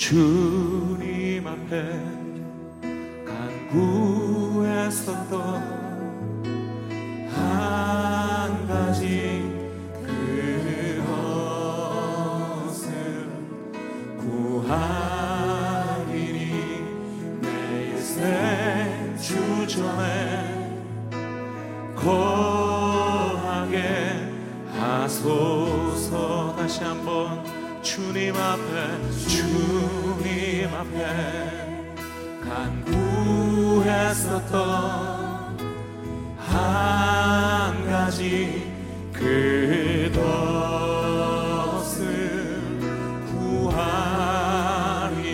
주님 앞에 간구했었던 한 가지 그것을 구하리니 내 일생 주전에 거하게 하소서. 다시 한번 주님 앞에 주 했었던 한 가지 그것을 구하리니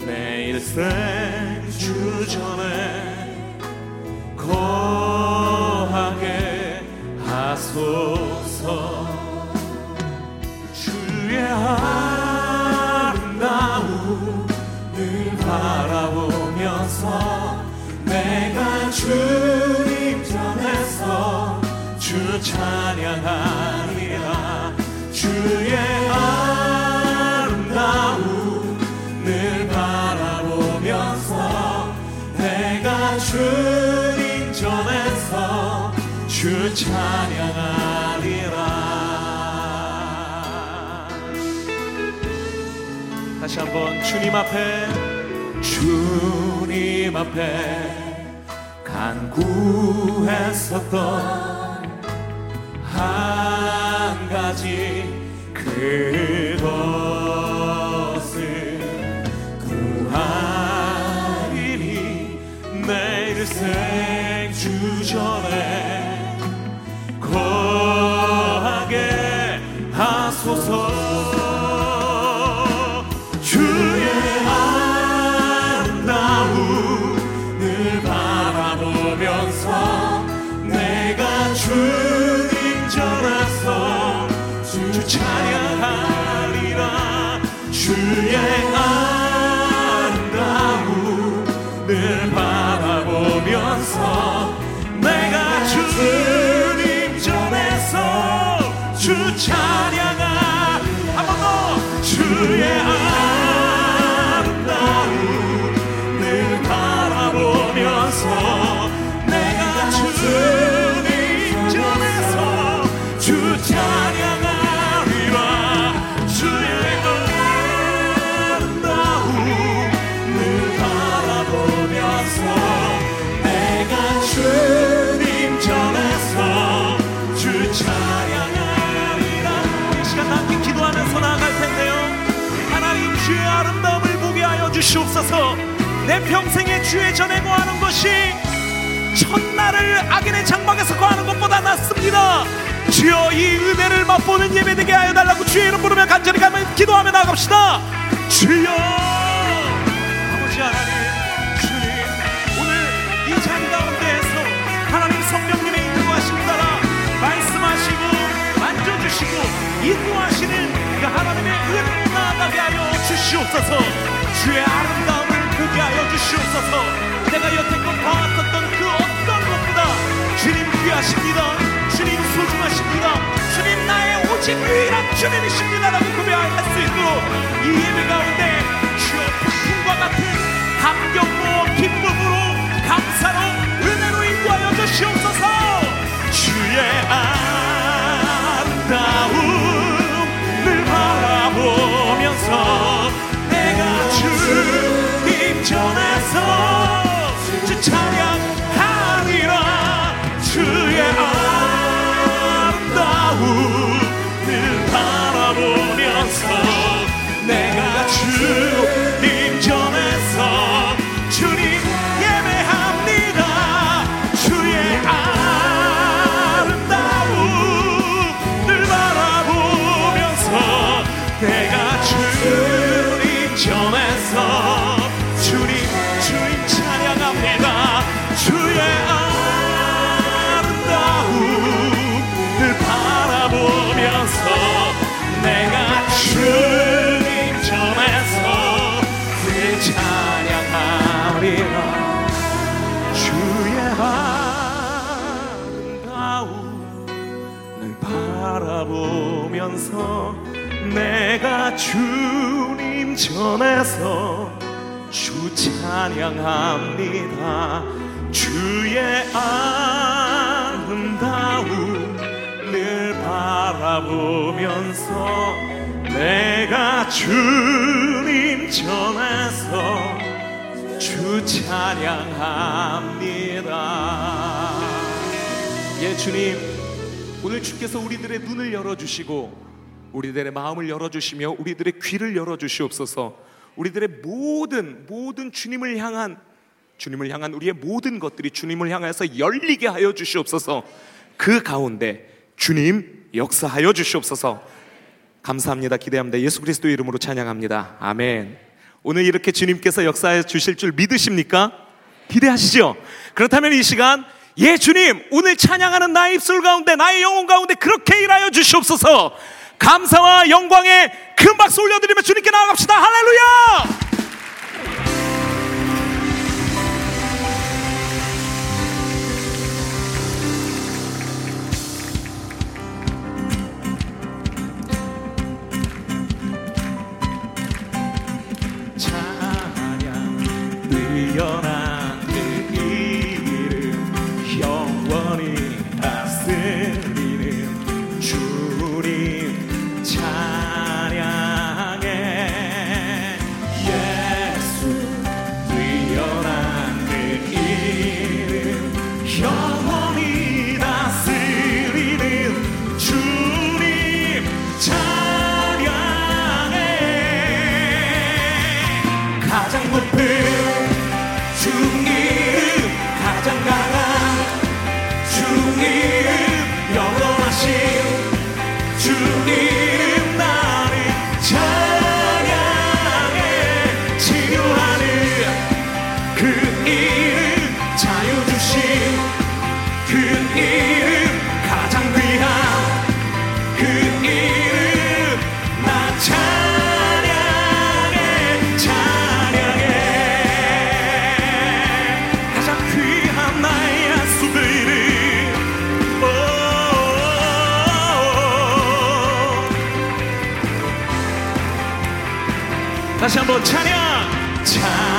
내 일생 주전에 거하게 하소서. 주의 아름다움을 바라보면서 주님 전에서 주 찬양하리라. 주의 아름다움을 바라보면서 내가 주님 전에서 주 찬양하리라. 다시 한번 주님 앞에 주님 앞에 간구했었던 한 가지 그것을 구하리니 내 일생 주전에 거하게 하소서 주시옵소서. 내 평생에 주의 전에 거하는 것이 첫날을 악인의 장막에서 거하는 것보다 낫습니다. 주여 이 은혜를 맛보는 예배 되게 하여 달라고 주의 이름 부르며 간절히 가면 기도하며 나갑시다. 주여! 아버지 하나님 주님 오늘 이 자리 가운데에서 하나님 성령님의 인도하심 따라 말씀하시고 만져주시고 인도하시는 그 하나님의 은혜를 나아가게 하여 주시옵소서 주의 아름다움을 보게 하여 주시옵소서. 내가 여태껏 봐왔었던 그 어떤 것보다 주님 귀하십니다. 주님 소중하십니다. 주님 나의 오직 유일한 주님이십니다라고 고백할 수 있도록 이 예배 가운데 바라보면서 내가 주님 전에서 주 찬양합니다. 주의 아름다움 늘 바라보면서 내가 주님 전에서 주 찬양합니다. 예 주님 오늘 주께서 우리들의 눈을 열어주시고 우리들의 마음을 열어주시며 우리들의 귀를 열어주시옵소서. 우리들의 모든 모든 주님을 향한 주님을 향한 우리의 모든 것들이 주님을 향해서 열리게 하여 주시옵소서. 그 가운데 주님 역사하여 주시옵소서. 감사합니다. 기대합니다. 예수 그리스도 이름으로 찬양합니다. 아멘. 오늘 이렇게 주님께서 역사해 주실 줄 믿으십니까? 기대하시죠? 그렇다면 이 시간 예 주님 오늘 찬양하는 나의 입술 가운데 나의 영혼 가운데 그렇게 일하여 주시옵소서 감사와 영광의 큰 박수 올려드리며 주님께 나아갑시다. 할렐루야! 다시 한번 찬양. 찬양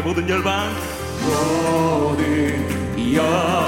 모든 열방. 모든 열방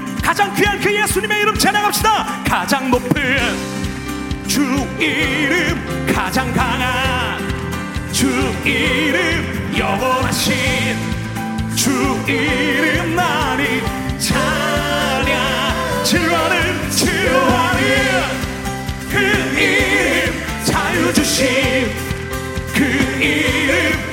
가장 귀한 그 예수님의 이름 찬양합시다. 가장 높은 주 이름 가장 강한 주 이름 영원하신 주 이름 나니 찬양. 치료하는 치료하는 그 이름 자유 주신 그 이름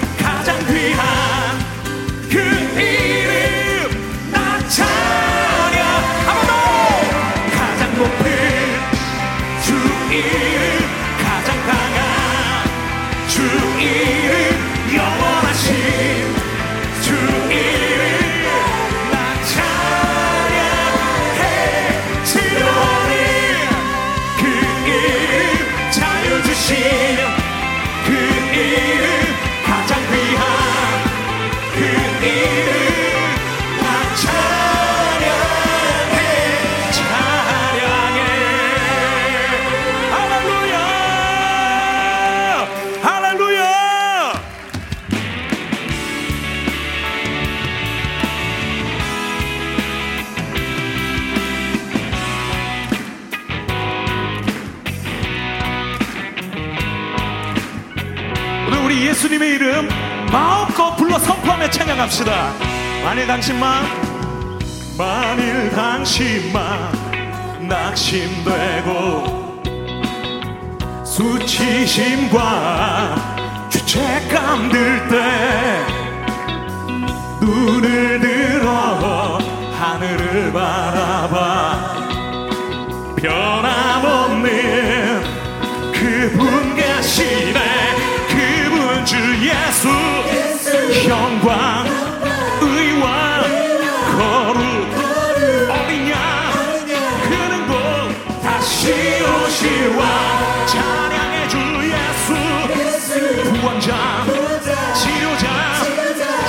이름 마음껏 불러 선포하며 찬양합시다. 만일 당신만 만일 당신만 낙심되고 수치심과 죄책감 들 때 눈을 들어 하늘을 바라봐. 변함없는 그분 계시네 영광 의왕 거룩. 어린 양 그는 곧 다시 오실 왕 찬양의 주 예수. 구원자 치료자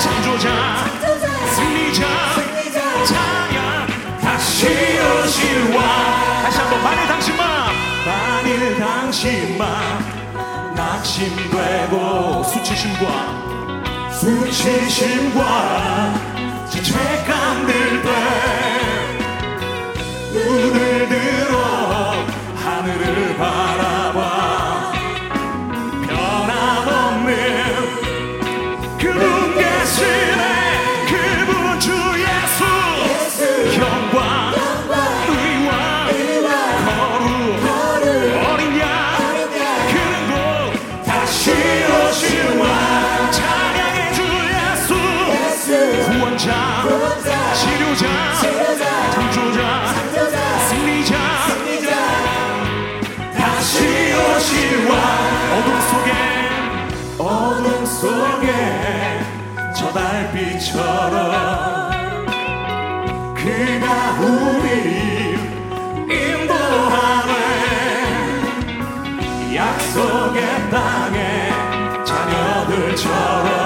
창조자 승리자 찬양. 다시 왕 다시 한번 만일 당신만 만일 당신만 낙심되고 수치심과 수치심과 죄책감 들 때 눈을 그가 우리 인도하네 약속의 땅에 자녀들처럼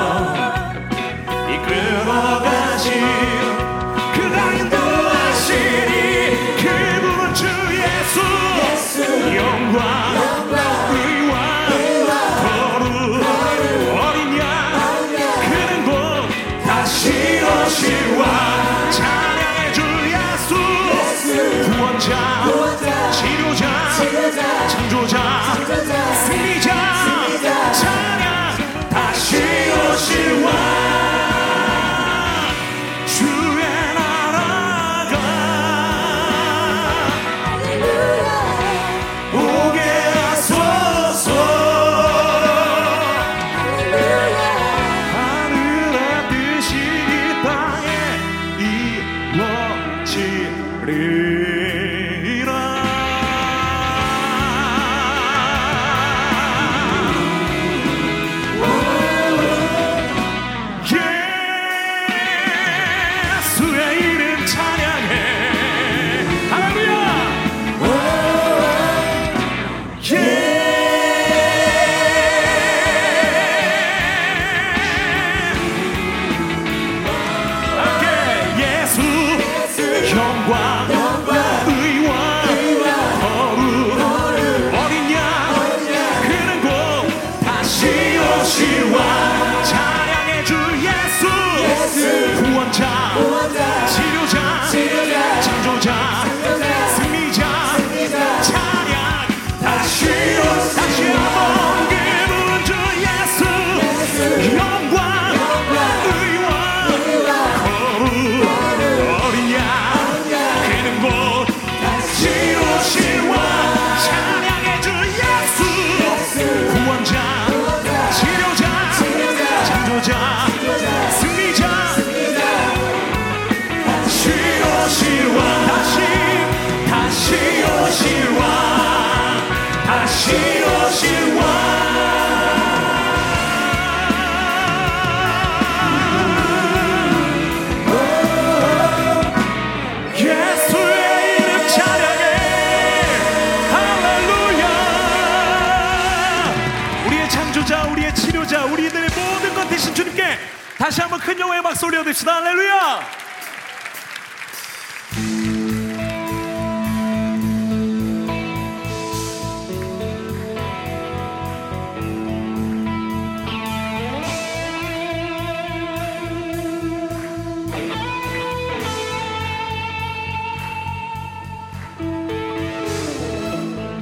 큰 영화의 박수 올려드립시다. 할렐루야!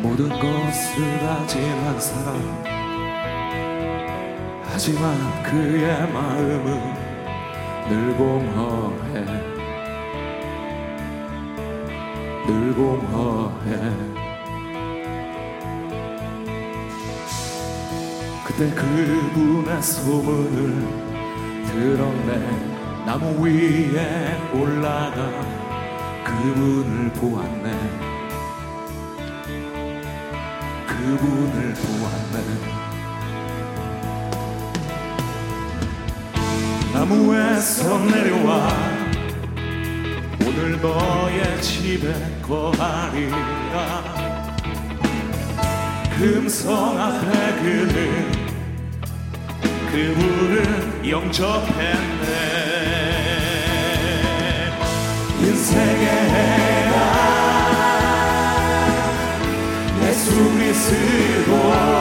모든 것을 가진 사람 하지만 그의 마음은 늘 공허해? 늘 공허해? 그때 그분의 소문을 들었네 나무 위에 올라가 그분을 보았네. 그분을 보았네 나무에서 내려와 오늘 너의 집에 거하리라. 금성 앞에 그는 그분을 영접했네. 인생의 해가 예수 그리스도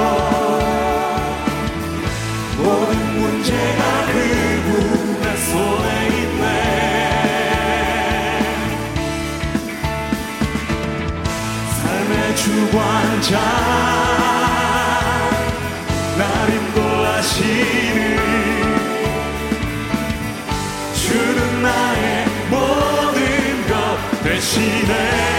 관자 날 인도하시는 주는 나의 모든 것 되시네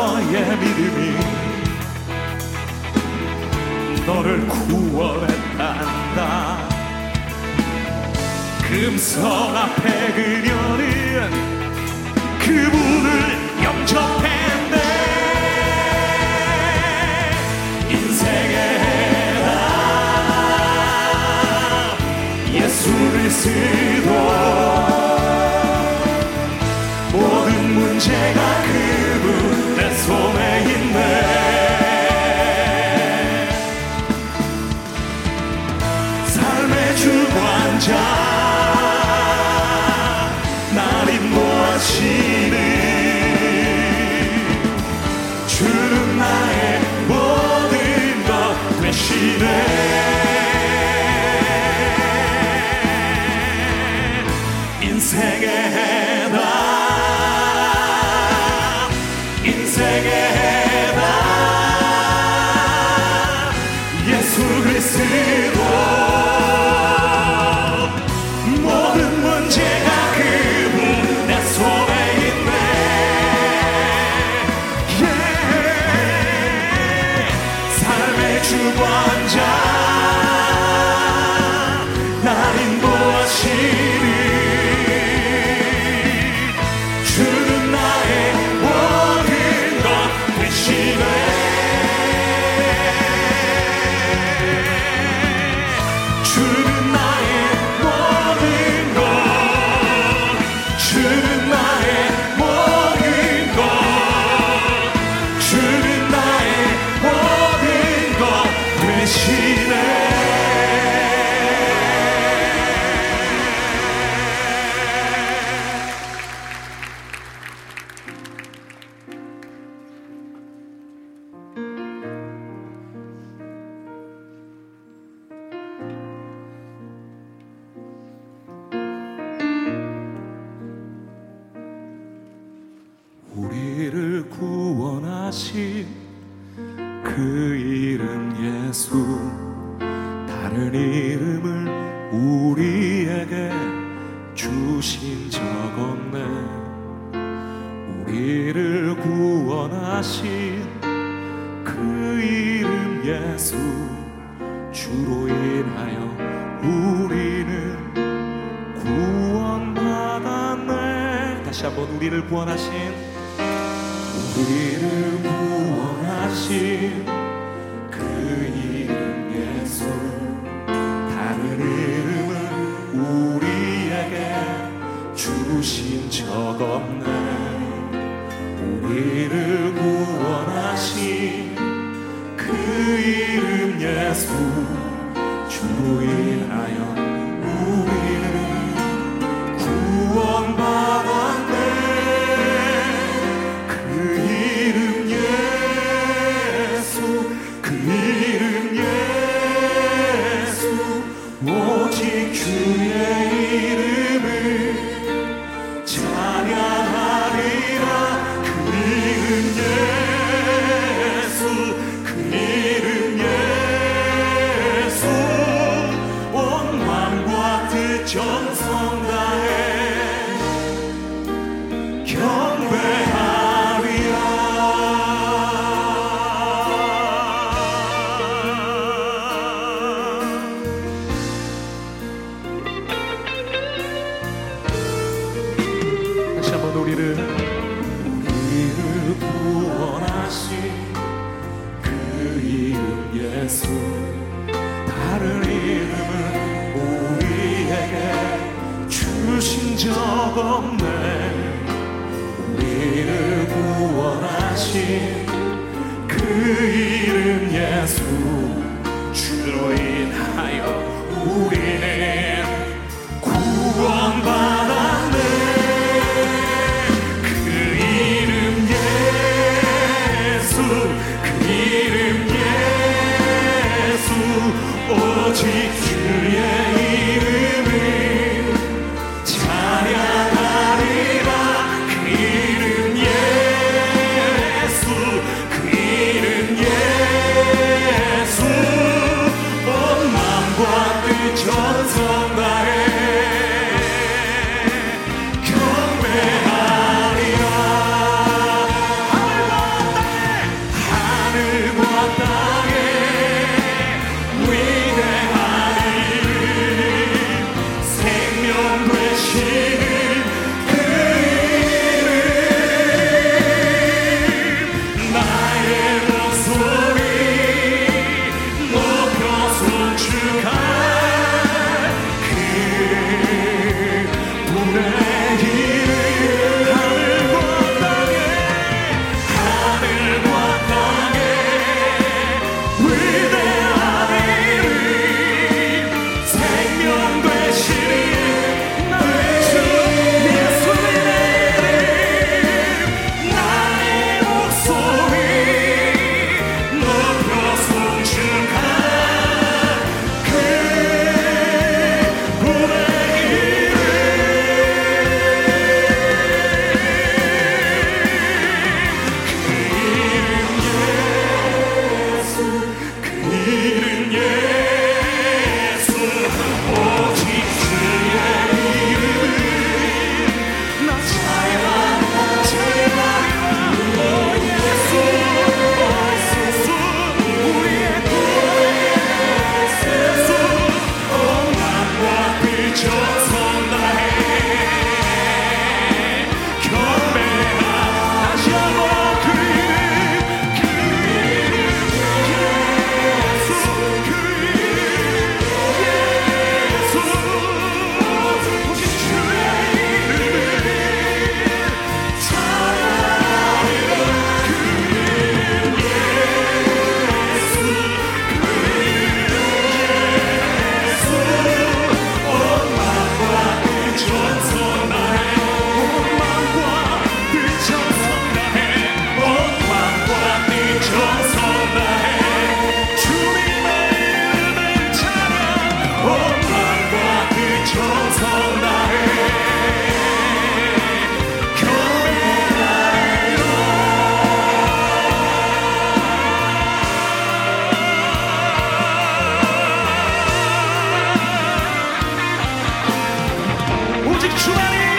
너의 믿음이 너를 구원했단다. 금성 앞에 그녀는 그분을 영접했네. 인생의 예수 그리 인생의 해답 인생의 too many